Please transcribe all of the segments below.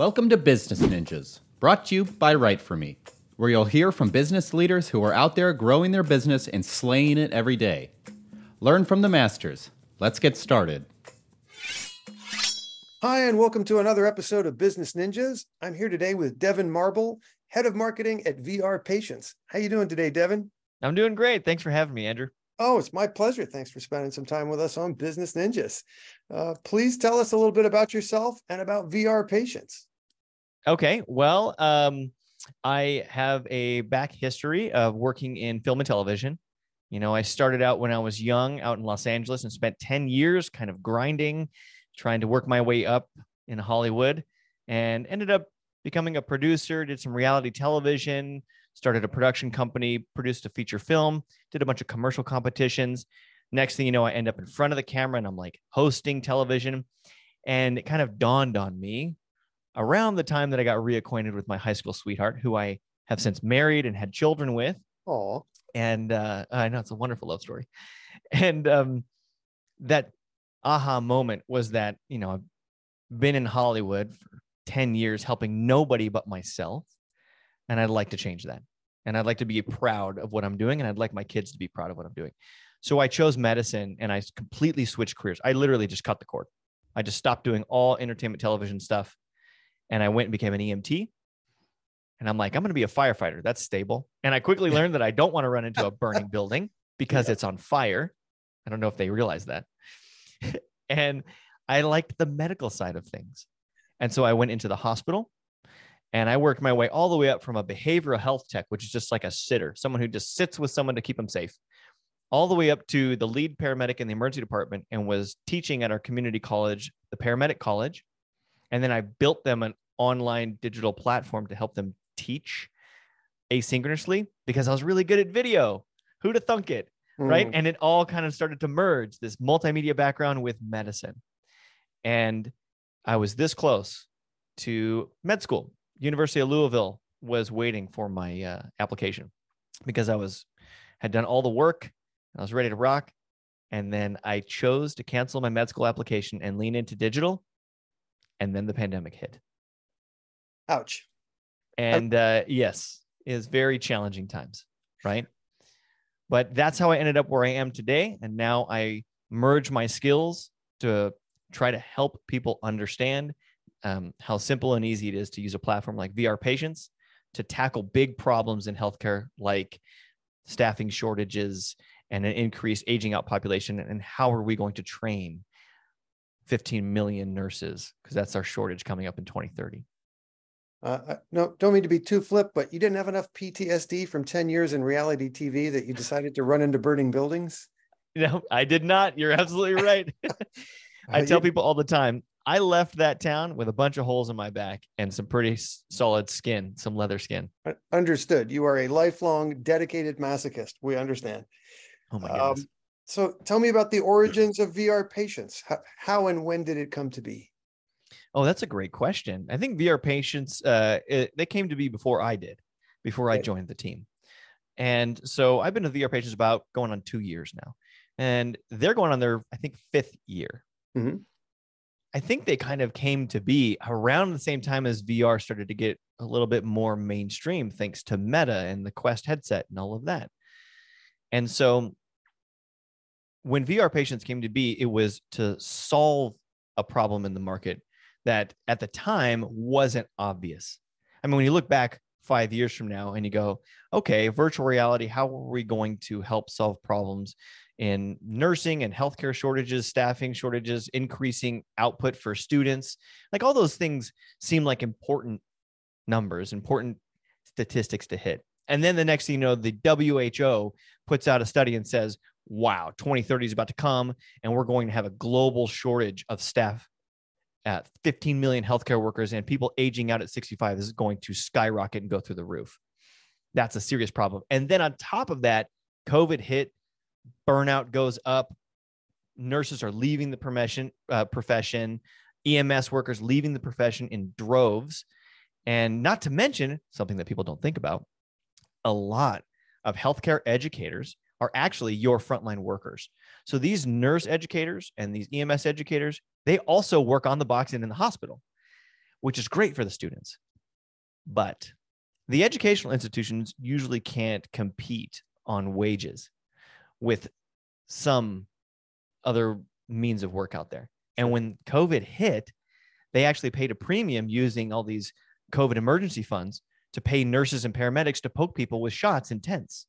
Welcome to Business Ninjas, brought to you by Write For Me, where you'll hear from business leaders who are out there growing their business and slaying it every day. Learn from the masters. Let's get started. Hi, and welcome to another episode of Business Ninjas. I'm here today with Devin Marble, head of marketing at VR Patients. How you doing today, Devin? I'm doing great. Thanks for having me, Andrew. Oh, it's my pleasure. Thanks for spending some time with us on Business Ninjas. Uh, please tell us a little bit about yourself and about VR Patients. Okay. Well, um, I have a back history of working in film and television. You know, I started out when I was young out in Los Angeles and spent 10 years kind of grinding, trying to work my way up in Hollywood and ended up becoming a producer, did some reality television, started a production company, produced a feature film, did a bunch of commercial competitions. Next thing you know, I end up in front of the camera and I'm like hosting television. And it kind of dawned on me around the time that I got reacquainted with my high school sweetheart, who I have since married and had children with. Oh, and uh, I know it's a wonderful love story. And um, that aha moment was that you know I've been in Hollywood for ten years, helping nobody but myself, and I'd like to change that. And I'd like to be proud of what I'm doing, and I'd like my kids to be proud of what I'm doing. So I chose medicine, and I completely switched careers. I literally just cut the cord. I just stopped doing all entertainment television stuff and I went and became an EMT. And I'm like, mm-hmm. I'm going to be a firefighter. That's stable. And I quickly learned that I don't want to run into a burning building because yeah. it's on fire. I don't know if they realize that. and I liked the medical side of things. And so I went into the hospital and I worked my way all the way up from a behavioral health tech, which is just like a sitter, someone who just sits with someone to keep them safe, all the way up to the lead paramedic in the emergency department and was teaching at our community college, the paramedic college. And then I built them an online digital platform to help them teach asynchronously because I was really good at video. Who'd have thunk it? Mm. Right. And it all kind of started to merge this multimedia background with medicine. And I was this close to med school. University of Louisville was waiting for my uh, application because I was had done all the work. I was ready to rock. And then I chose to cancel my med school application and lean into digital and then the pandemic hit. Ouch. And uh, yes, is very challenging times, right? But that's how I ended up where I am today. And now I merge my skills to try to help people understand um, how simple and easy it is to use a platform like VR Patients to tackle big problems in healthcare, like staffing shortages and an increased aging out population. And how are we going to train 15 million nurses because that's our shortage coming up in 2030. Uh, no, don't mean to be too flip, but you didn't have enough PTSD from 10 years in reality TV that you decided to run into burning buildings? No, I did not. You're absolutely right. I tell people all the time, I left that town with a bunch of holes in my back and some pretty solid skin, some leather skin. Understood. You are a lifelong dedicated masochist. We understand. Oh my goodness. Um, so tell me about the origins of VR patients. How, how, and when did it come to be? Oh, that's a great question. I think VR patients, uh, it, they came to be before I did, before I joined the team. And so I've been to VR patients about going on two years now, and they're going on their, I think, fifth year. Mm-hmm. I think they kind of came to be around the same time as VR started to get a little bit more mainstream, thanks to Meta and the Quest headset and all of that. And so when VR patients came to be, it was to solve a problem in the market that at the time wasn't obvious. I mean, when you look back five years from now and you go, okay, virtual reality, how are we going to help solve problems in nursing and healthcare shortages, staffing shortages, increasing output for students? Like all those things seem like important numbers, important statistics to hit. And then the next thing you know, the WHO puts out a study and says, wow, 2030 is about to come, and we're going to have a global shortage of staff at 15 million healthcare workers, and people aging out at 65 is going to skyrocket and go through the roof. That's a serious problem. And then on top of that, COVID hit, burnout goes up, nurses are leaving the uh, profession, EMS workers leaving the profession in droves. And not to mention something that people don't think about a lot of healthcare educators are actually your frontline workers. So these nurse educators and these EMS educators, they also work on the box and in the hospital. which is great for the students. But the educational institutions usually can't compete on wages with some other means of work out there. And when COVID hit, they actually paid a premium using all these COVID emergency funds to pay nurses and paramedics to poke people with shots in tents.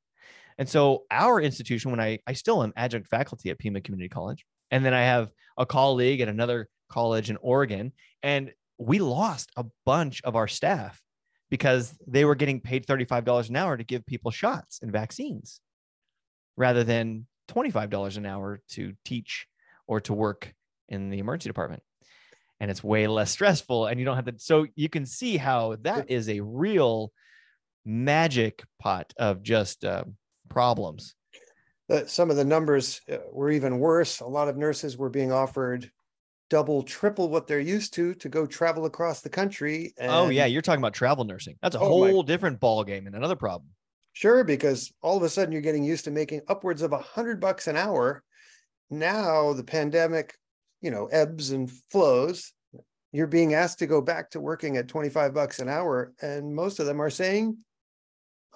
And so our institution, when I, I still am adjunct faculty at Pima Community College, and then I have a colleague at another college in Oregon, and we lost a bunch of our staff because they were getting paid $35 an hour to give people shots and vaccines rather than $25 an hour to teach or to work in the emergency department. And it's way less stressful and you don't have to so you can see how that is a real magic pot of just uh, problems Uh, some of the numbers uh, were even worse. A lot of nurses were being offered double, triple what they're used to to go travel across the country. oh yeah you're talking about travel nursing that's a Oh, my- whole different ball game and another problem Sure, because all of a sudden you're getting used to making upwards of a hundred bucks an hour. Now the pandemic, you know, ebbs and flows. You're being asked to go back to working at 25 bucks an hour, and most of them are saying,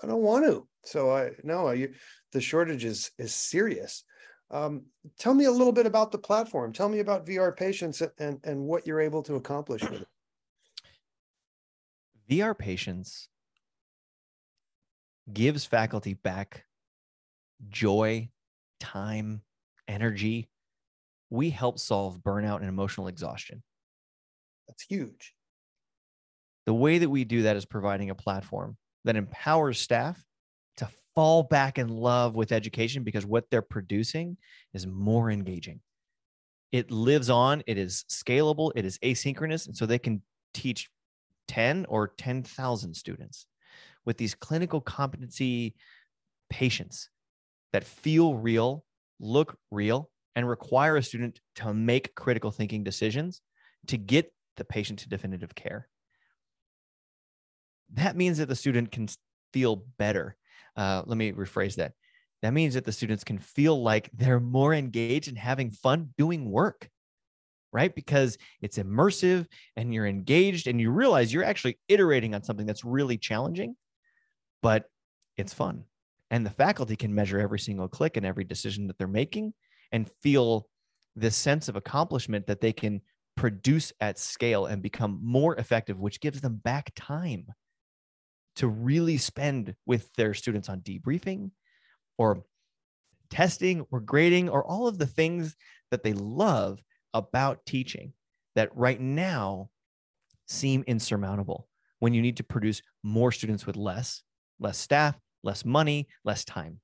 I don't want to. So I no, you, the shortage is is serious. Um, tell me a little bit about the platform. Tell me about VR patients and and what you're able to accomplish with it. VR patients gives faculty back joy, time, energy. We help solve burnout and emotional exhaustion. That's huge. The way that we do that is providing a platform that empowers staff fall back in love with education because what they're producing is more engaging. It lives on, it is scalable, it is asynchronous, and so they can teach 10 or 10,000 students with these clinical competency patients that feel real, look real, and require a student to make critical thinking decisions to get the patient to definitive care. That means that the student can feel better. Uh, let me rephrase that. That means that the students can feel like they're more engaged and having fun doing work, right? Because it's immersive and you're engaged and you realize you're actually iterating on something that's really challenging, but it's fun. And the faculty can measure every single click and every decision that they're making and feel this sense of accomplishment that they can produce at scale and become more effective, which gives them back time to really spend with their students on debriefing or testing or grading or all of the things that they love about teaching that right now seem insurmountable when you need to produce more students with less, less staff, less money, less time.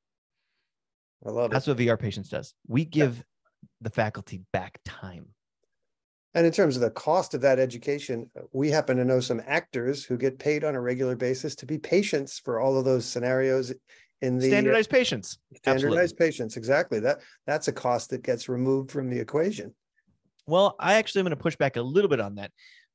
I love it. That's what VR Patients does. We give the faculty back time. And in terms of the cost of that education, uh, we happen to know some actors who get paid on a regular basis to be patients for all of those scenarios in the uh, Standardized patients. standardized patients. Exactly. That that's a cost that gets removed from the equation. Well, I actually am going to push back a little bit on that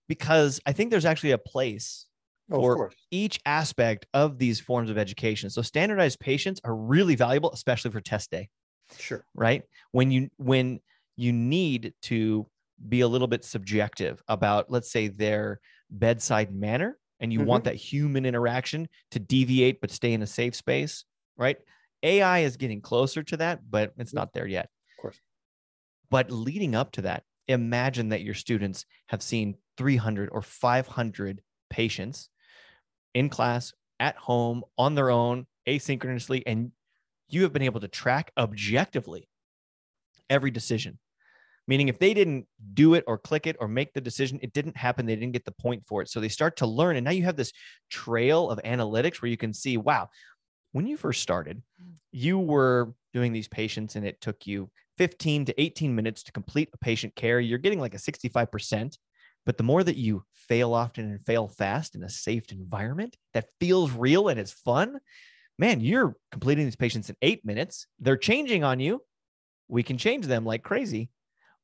because I think there's actually a place Oh, Or- of course. each aspect of these forms of education. So standardized patients are really valuable, especially for test day, Sure. right? When you when you need to be a little bit subjective about, let's say, their bedside manner, and you want mm-hmm. that human interaction to deviate but stay in a safe space, right? AI is getting closer to that, but it's not there yet. Of course. But leading up to that, imagine that your students have seen 300 or 500 patients in class, at home, on their own, asynchronously, and you have been able to track objectively every decision. Meaning, if they didn't do it or click it or make the decision, it didn't happen. They didn't get the point for it. So they start to learn. And now you have this trail of analytics where you can see, wow, when you first started, you were doing these patients and it took you 15 to 18 minutes to complete a patient care. You're getting like a 65%. But the more that you fail often and fail fast in a safe environment that feels real and is fun, man, you're completing these patients in eight minutes. They're changing on you. We can change them like crazy,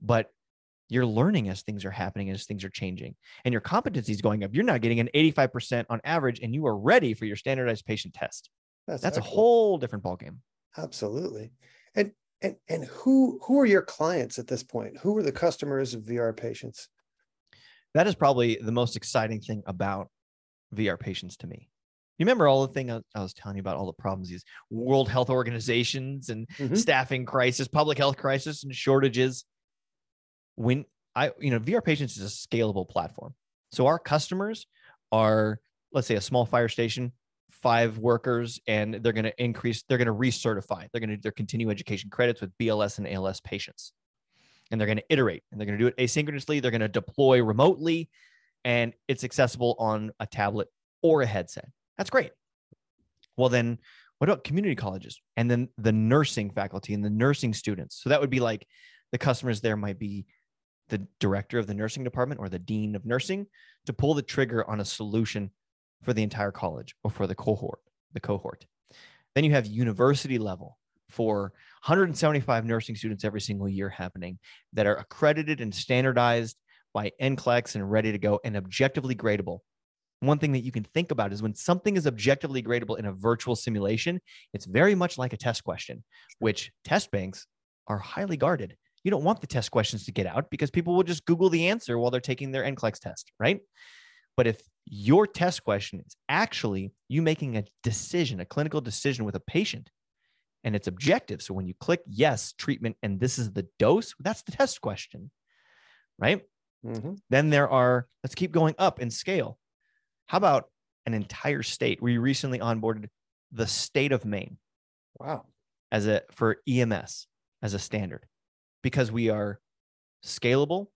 but you're learning as things are happening, as things are changing, and your competency is going up. You're now getting an 85% on average, and you are ready for your standardized patient test. That's a excellent. whole different ballgame. Absolutely. And and and who who are your clients at this point? Who are the customers of VR patients? That is probably the most exciting thing about VR patients to me. You remember all the thing I, I was telling you about all the problems these World Health Organizations and Mhm. staffing crisis, public health crisis, and shortages. When I, you know, VR patients is a scalable platform. So our customers are, let's say, a small fire station, five workers, and they're going to increase, they're going to recertify, they're going to do their continuing education credits with BLS and ALS patients. And they're going to iterate and they're going to do it asynchronously. They're going to deploy remotely and it's accessible on a tablet or a headset. That's great. Well, then what about community colleges and then the nursing faculty and the nursing students? So that would be like the customers there might be the director of the nursing department or the dean of nursing to pull the trigger on a solution for the entire college or for the cohort, the cohort. Then you have university level for 175 nursing students every single year happening that are accredited and standardized by NCLEX and ready to go and objectively gradable. One thing that you can think about is when something is objectively gradable in a virtual simulation, it's very much like a test question, which test banks are highly guarded. You don't want the test questions to get out because people will just Google the answer while they're taking their NCLEX test, right? But if your test question is actually you making a decision, a clinical decision with a patient, and it's objective. So when you click yes, treatment, and this is the dose, that's the test question, right? Mhm. Then there are, let's keep going up in scale. How about an entire state? We recently onboarded the state of Maine Wow. as a for EMS as a standard because we are scalable,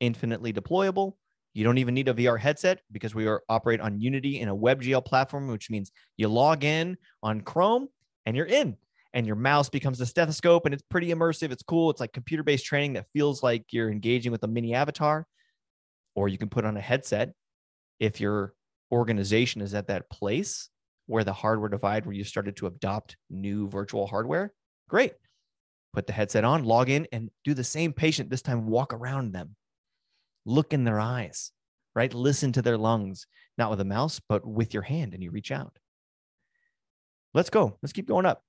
infinitely deployable. You don't even need a VR headset because we are operate on Unity in a WebGL platform, which means you log in on Chrome and you're in. And your mouse becomes a stethoscope and it's pretty immersive. It's cool. It's like computer based training that feels like you're engaging with a mini avatar. Or you can put on a headset if your organization is at that place where the hardware divide, where you started to adopt new virtual hardware. Great. Put the headset on, log in, and do the same patient this time. Walk around them, look in their eyes, right? Listen to their lungs, not with a mouse, but with your hand, and you reach out. Let's go. Let's keep going up.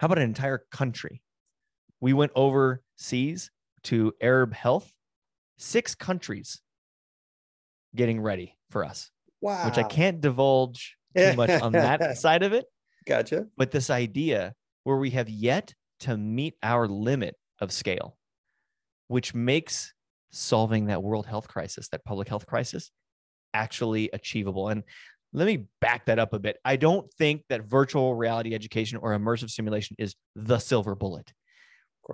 How about an entire country? We went overseas to Arab Health, six countries getting ready for us, Wow. which I can't divulge too much on that side of it. Gotcha. But this idea where we have yet to meet our limit of scale, which makes solving that world health crisis, that public health crisis, actually achievable. And let me back that up a bit. I don't think that virtual reality education or immersive simulation is the silver bullet,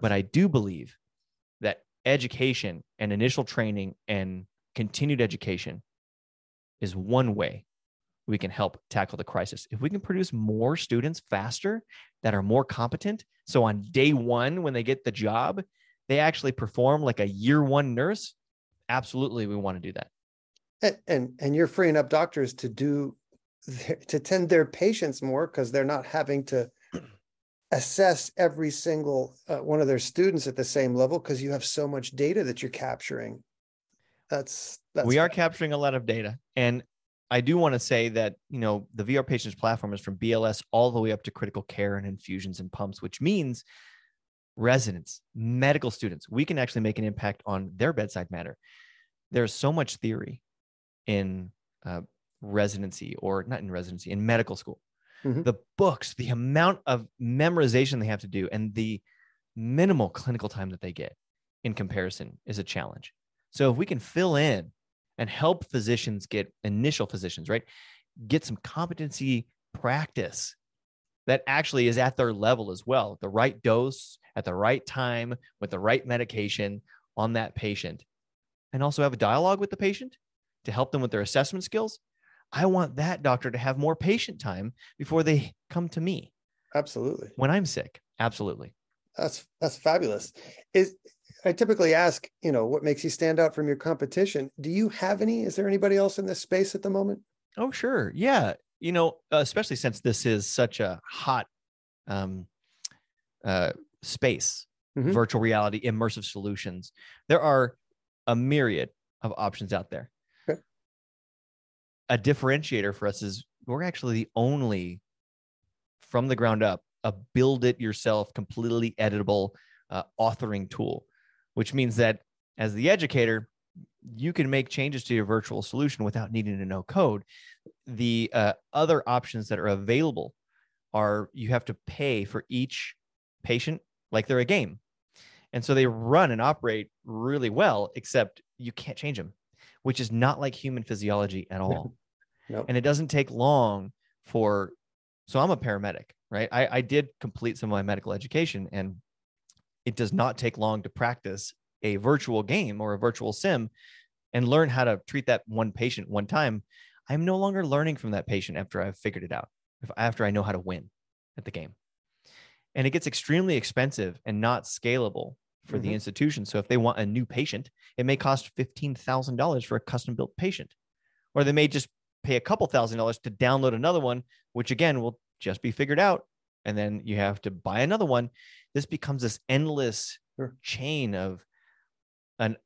but I do believe that education and initial training and continued education is one way we can help tackle the crisis. If we can produce more students faster that are more competent, so on day one, when they get the job, they actually perform like a year one nurse, absolutely, we want to do that. And, and and you're freeing up doctors to do their, to tend their patients more because they're not having to assess every single uh, one of their students at the same level because you have so much data that you're capturing. That's that's we are capturing a lot of data. And I do want to say that, you know, the VR patients platform is from BLS all the way up to critical care and infusions and pumps, which means residents, medical students, we can actually make an impact on their bedside matter. There's so much theory in uh, residency or not in residency, in medical school. Mhm. The books, the amount of memorization they have to do, and the minimal clinical time that they get in comparison is a challenge. So if we can fill in and help physicians get initial physicians, right? Get some competency practice that actually is at their level as well, the right dose at the right time with the right medication on that patient, and also have a dialogue with the patient to help them with their assessment skills. I want that doctor to have more patient time before they come to me absolutely. when I'm sick. Absolutely. That's that's fabulous. Is I typically ask, you know, what makes you stand out from your competition? Do you have any? Is there anybody else in this space at the moment? Oh, sure. Yeah. You know, especially since this is such a hot um, uh, space, Mhm. virtual reality, immersive solutions, there are a myriad of options out there. Okay. A differentiator for us is we're actually the only from the ground up a build it yourself, completely editable uh, authoring tool, which means that as the educator, you can make changes to your virtual solution without needing to know code. The uh, other options that are available are you have to pay for each patient like they're a game. And so they run and operate really well, except you can't change them, which is not like human physiology at all. Nope. And it doesn't take long for, so I'm a paramedic, right? I, I did complete some of my medical education and it does not take long to practice a virtual game or a virtual sim and learn how to treat that one patient one time. I'm no longer learning from that patient after I've figured it out, if, after I know how to win at the game. And it gets extremely expensive and not scalable for the Mhm. institution. So if they want a new patient, it may cost $15,000 for a custom built patient, or they may just pay a couple thousand dollars to download another one, which again will just be figured out. And then you have to buy another one. This becomes this endless chain of an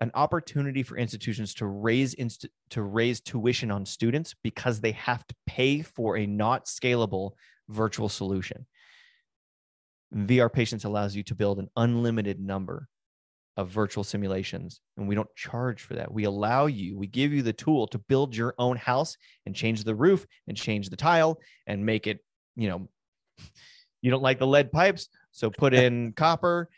an opportunity for institutions to raise inst- to raise tuition on students because they have to pay for a not scalable virtual solution. VR Patients allows you to build an unlimited number of virtual simulations, and we don't charge for that. We allow you, we give you the tool to build your own house and change the roof and change the tile and make it, you know, you don't like the lead pipes, so put in copper.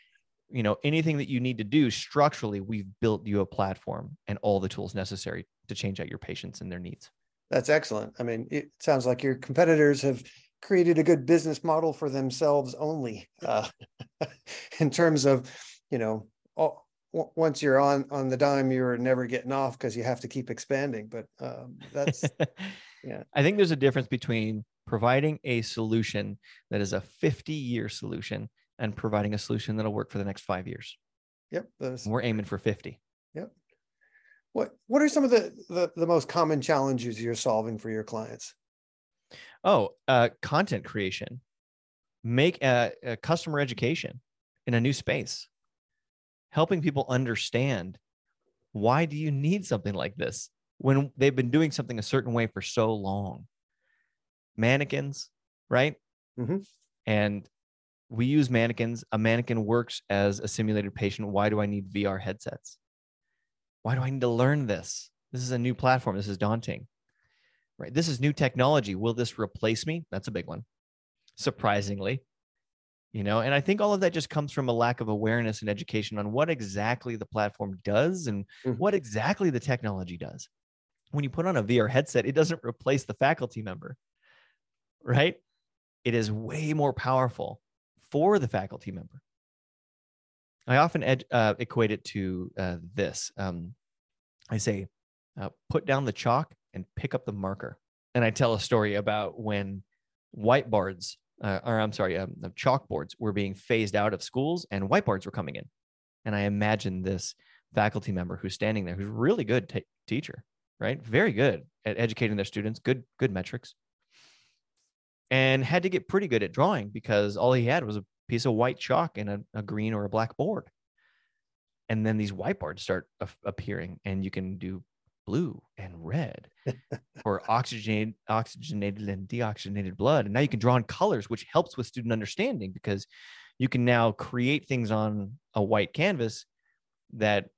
You know, anything that you need to do structurally, we've built you a platform and all the tools necessary to change out your patients and their needs. That's excellent. I mean, it sounds like your competitors have created a good business model for themselves only. Uh, in terms of, you know, all, once you're on on the dime, you're never getting off because you have to keep expanding. But um, that's yeah. I think there's a difference between providing a solution that is a 50 year solution and providing a solution that'll work for the next five years. yep. We're aiming for 50. Yep. what what are some of the, the the most common challenges you're solving for your clients? Oh, uh, content creation, make a, a customer education in a new space, helping people understand why do you need something like this when they've been doing something a certain way for so long. Mannequins, right? Mhm. And we use mannequins. A mannequin works as a simulated patient. Why do I need VR headsets? Why do I need to learn this? This is a new platform. This is daunting right? This is new technology. Will this replace me? That's a big one. Surprisingly, you know, and I think all of that just comes from a lack of awareness and education on what exactly the platform does and Mhm. what exactly the technology does. When you put on a VR headset, it doesn't replace the faculty member, right? It is way more powerful for the faculty member. I often ed- uh, equate it to uh, this. Um, I say, uh, put down the chalk and pick up the marker. And I tell a story about when whiteboards, uh, or I'm sorry, um, chalkboards were being phased out of schools and whiteboards were coming in. And I imagine this faculty member who's standing there, who's really good t- teacher, right? Very good at educating their students, good good metrics, and had to get pretty good at drawing because all he had was a piece of white chalk and a, a green or a black board. And then these whiteboards start appearing, and you can do blue and red or oxygenated, oxygenated and deoxygenated blood. And now you can draw in colors, which helps with student understanding because you can now create things on a white canvas that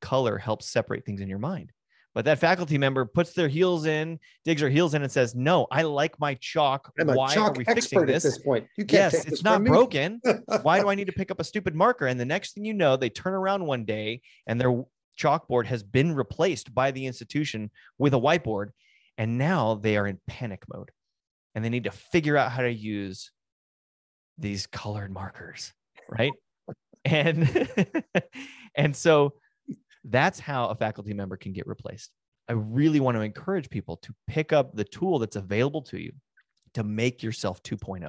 color helps separate things in your mind. But that faculty member puts their heels in, digs their heels in, and says, "No, I like my chalk. I'm Why are we fixing this? this point. You can't Yes, it's not broken. Why do I need to pick up a stupid marker?" And the next thing you know, they turn around one day and their chalkboard has been replaced by the institution with a whiteboard, and now they are in panic mode, and they need to figure out how to use these colored markers, right? and and so that's how a faculty member can get replaced. I really want to encourage people to pick up the tool that's available to you to make yourself 2.0.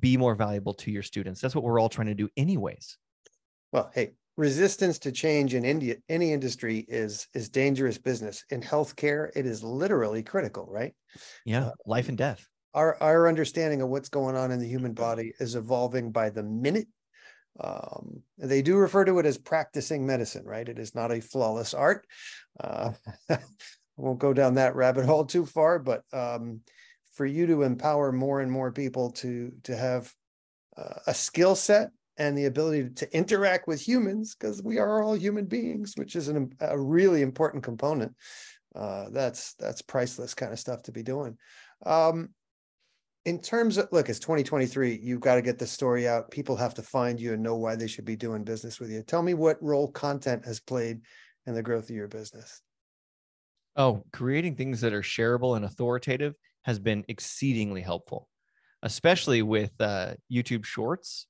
Be more valuable to your students. That's what we're all trying to do, anyways. Well, hey, resistance to change in India, any industry is is dangerous business. In healthcare, it is literally critical, right? Yeah, Uh, life and death. Our our understanding of what's going on in the human body is evolving by the minute. Um, they do refer to it as practicing medicine, right? It is not a flawless art. Uh, I won't go down that rabbit hole too far, but um, for you to empower more and more people to to have uh, a skill set and the ability to interact with humans because we are all human beings, which is an, a really important component. Uh, that's that's priceless kind of stuff to be doing. Um, in terms of look, it's 2023. You've got to get the story out. People have to find you and know why they should be doing business with you. Tell me what role content has played in the growth of your business. Oh, creating things that are shareable and authoritative has been exceedingly helpful, especially with uh, YouTube Shorts.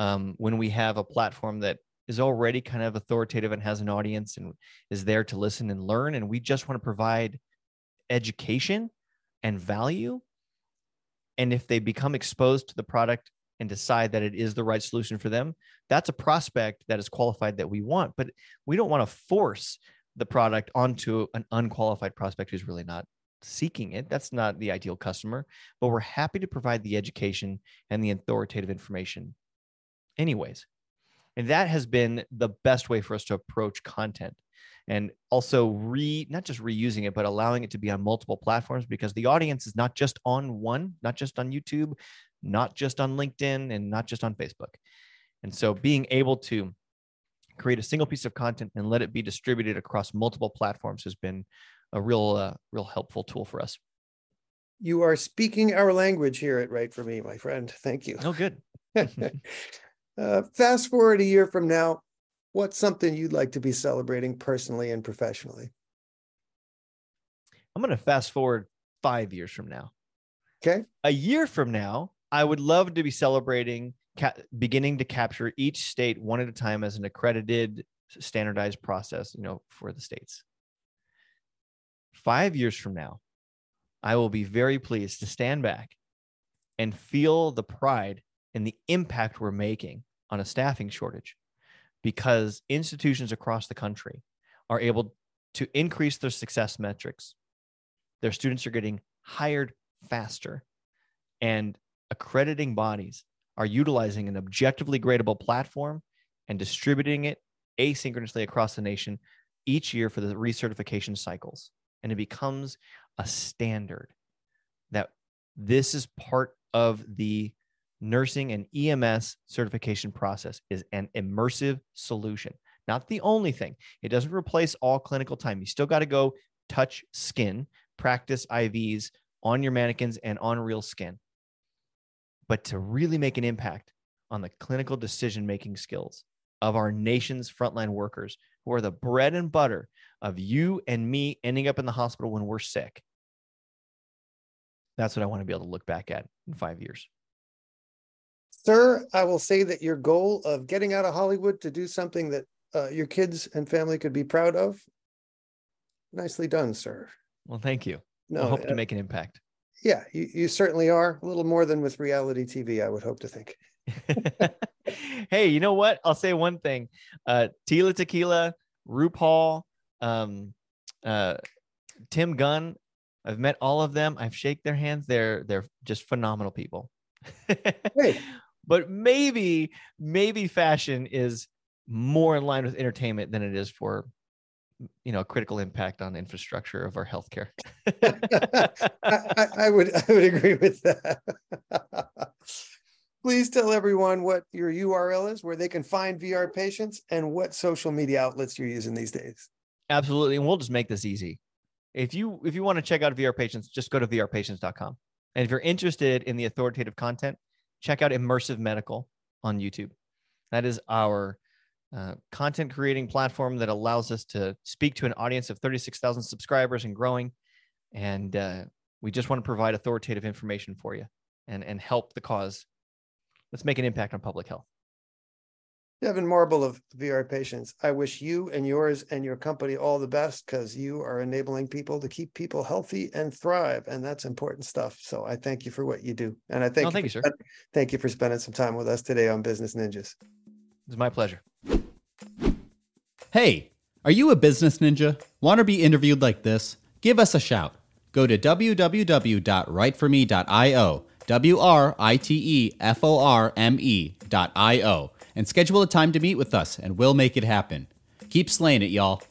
Um, when we have a platform that is already kind of authoritative and has an audience and is there to listen and learn, and we just want to provide education and value and if they become exposed to the product and decide that it is the right solution for them, that's a prospect that is qualified that we want. But we don't want to force the product onto an unqualified prospect who's really not seeking it. That's not the ideal customer, but we're happy to provide the education and the authoritative information, anyways. And that has been the best way for us to approach content and also re not just reusing it but allowing it to be on multiple platforms because the audience is not just on one not just on youtube not just on linkedin and not just on facebook. And so being able to create a single piece of content and let it be distributed across multiple platforms has been a real uh, real helpful tool for us. You are speaking our language here at Write For Me my friend. Thank you. Oh good. Uh, fast forward a year from now what's something you'd like to be celebrating personally and professionally? I'm going to fast forward five years from now. Okay. A year from now, I would love to be celebrating ca- beginning to capture each state one at a time as an accredited, standardized process, you know, for the states. Five years from now, I will be very pleased to stand back and feel the pride and the impact we're making on a staffing shortage because institutions across the country are able to increase their success metrics. Their students are getting hired faster, and accrediting bodies are utilizing an objectively gradable platform and distributing it asynchronously across the nation each year for the recertification cycles. And it becomes a standard that this is part of the nursing and EMS certification process is an immersive solution. Not the only thing. It doesn't replace all clinical time. You still got to go touch skin, practice IVs on your mannequins and on real skin. But to really make an impact on the clinical decision making skills of our nation's frontline workers who are the bread and butter of you and me ending up in the hospital when we're sick. That's what I want to be able to look back at in five years. Sir, I will say that your goal of getting out of Hollywood to do something that uh, your kids and family could be proud of, nicely done, sir. Well, thank you. No, I hope uh, to make an impact. Yeah, you, you certainly are. A little more than with reality TV, I would hope to think. hey, you know what? I'll say one thing. Uh, Tila Tequila, RuPaul, um, uh, Tim Gunn. I've met all of them. I've shake their hands. They're they're just phenomenal people. hey, but maybe maybe fashion is more in line with entertainment than it is for you know critical impact on infrastructure of our healthcare. I, I, would I would agree with that. Please tell everyone what your URL is, where they can find VR patients, and what social media outlets you're using these days. Absolutely, and we'll just make this easy. If you if you want to check out VR patients, just go to vrpatients.com. And if you're interested in the authoritative content, check out Immersive Medical on YouTube. That is our uh, content creating platform that allows us to speak to an audience of 36,000 subscribers and growing. And uh, we just want to provide authoritative information for you and, and help the cause. Let's make an impact on public health. Devin Marble of VR Patients, I wish you and yours and your company all the best because you are enabling people to keep people healthy and thrive. And that's important stuff. So I thank you for what you do. And I thank, you, thank you, sir. thank you for spending some time with us today on Business Ninjas. It's my pleasure. Hey, are you a business ninja? Want to be interviewed like this? Give us a shout. Go to www.writeforme.io, W R I T E F O R M E.io and schedule a time to meet with us, and we'll make it happen. Keep slaying it, y'all.